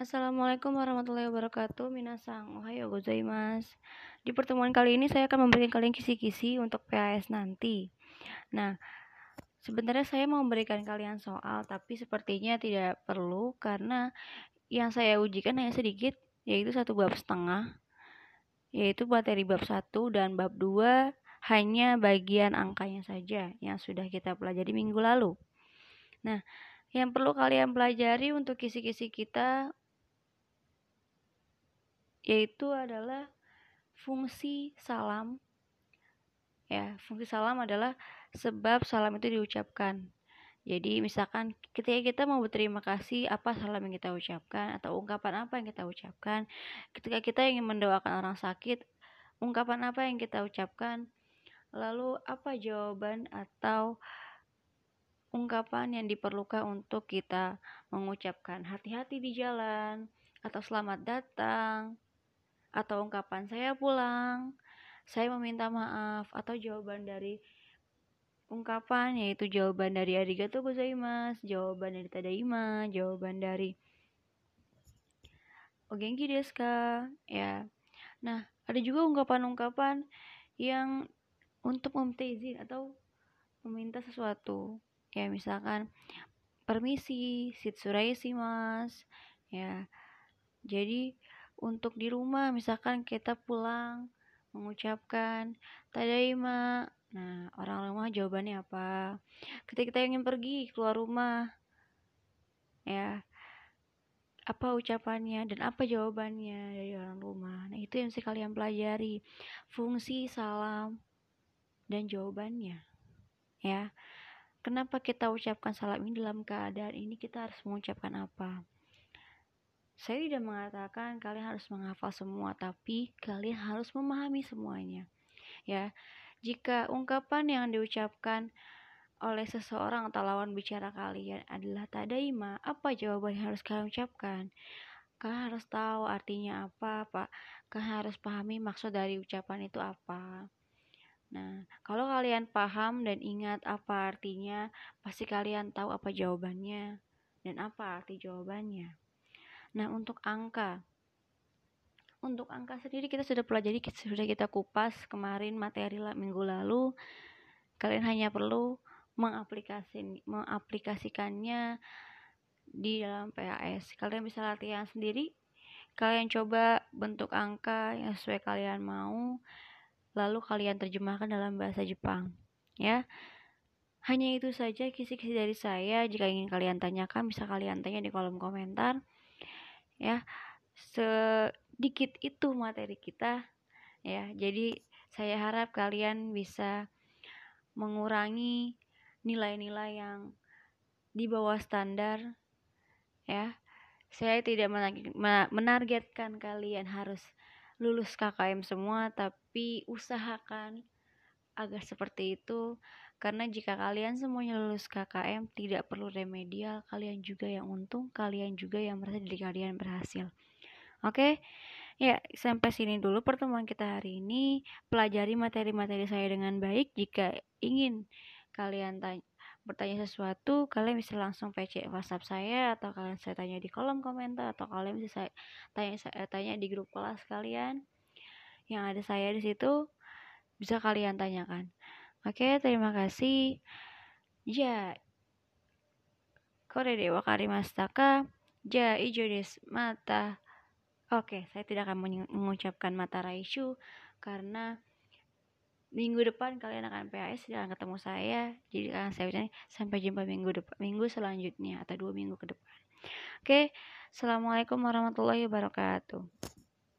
Assalamualaikum warahmatullahi wabarakatuh. Minasang, ohayo gozaimasu Di pertemuan kali ini saya akan memberikan kalian kisi-kisi untuk PAS nanti. Nah, sebenarnya saya mau memberikan kalian soal Tapi sepertinya tidak perlu Karena yang saya ujikan hanya sedikit Yaitu satu bab setengah Yaitu materi bab 1 dan bab 2 Hanya bagian angkanya saja Yang sudah kita pelajari minggu lalu. Nah, yang perlu kalian pelajari untuk kisi-kisi kita yaitu adalah fungsi salam. Ya fungsi salam adalah sebab salam itu diucapkan. Jadi misalkan ketika kita mau berterima kasih apa salam yang kita ucapkan atau ungkapan apa yang kita ucapkan? Ketika kita ingin mendoakan orang sakit ungkapan apa yang kita ucapkan? Lalu apa jawaban atau ungkapan yang diperlukan untuk kita mengucapkan? Hati-hati di jalan atau selamat datang atau ungkapan saya pulang, saya meminta maaf atau jawaban dari ungkapan yaitu jawaban dari arigato gozaimasu, jawaban dari tadaima, jawaban dari ogenki desu? Ya. Nah, ada juga ungkapan-ungkapan yang untuk meminta izin atau meminta sesuatu. Ya, misalkan permisi, sitsurai mas. Ya. Jadi untuk di rumah misalkan kita pulang mengucapkan tadaima. Nah orang rumah jawabannya apa? Ketika kita ingin pergi keluar rumah ya apa ucapannya dan apa jawabannya dari orang rumah? Nah itu yang mesti kalian pelajari. Fungsi salam dan jawabannya ya. Kenapa kita ucapkan salam ini dalam keadaan ini kita harus mengucapkan apa saya tidak mengatakan kalian harus menghafal semua, tapi kalian harus memahami semuanya. Ya, jika ungkapan yang diucapkan oleh seseorang atau lawan bicara kalian adalah tadaima, apa jawaban yang harus kalian ucapkan? Kalian harus tahu artinya apa, Pak. Kalian harus pahami maksud dari ucapan itu apa. Nah, kalau kalian paham dan ingat apa artinya, pasti kalian tahu apa jawabannya dan apa arti jawabannya. Nah, untuk angka. Untuk angka sendiri kita sudah pelajari, sudah kita kupas kemarin materi minggu lalu. Kalian hanya perlu mengaplikasi, mengaplikasikannya di dalam PAS. Kalian bisa latihan sendiri. Kalian coba bentuk angka yang sesuai kalian mau, lalu kalian terjemahkan dalam bahasa Jepang. Ya, hanya itu saja kisi-kisi dari saya. Jika ingin kalian tanyakan, bisa kalian tanya di kolom komentar ya sedikit itu materi kita ya. Jadi saya harap kalian bisa mengurangi nilai-nilai yang di bawah standar ya. Saya tidak menargetkan kalian harus lulus KKM semua tapi usahakan agar seperti itu karena jika kalian semuanya lulus KKM, tidak perlu remedial, kalian juga yang untung, kalian juga yang merasa diri kalian berhasil. Oke, ya sampai sini dulu pertemuan kita hari ini. Pelajari materi-materi saya dengan baik. Jika ingin kalian tanya, bertanya sesuatu, kalian bisa langsung PC WhatsApp saya atau kalian saya tanya di kolom komentar atau kalian bisa tanya tanya di grup kelas kalian yang ada saya di situ bisa kalian tanyakan. Oke, terima kasih. Ya. Kore de wakarimashita Ja ijo desu. Mata. Oke, saya tidak akan mengucapkan mata raishu karena minggu depan kalian akan PAS akan ketemu saya jadi akan saya ucapkan sampai jumpa minggu depan minggu selanjutnya atau dua minggu ke depan oke assalamualaikum warahmatullahi wabarakatuh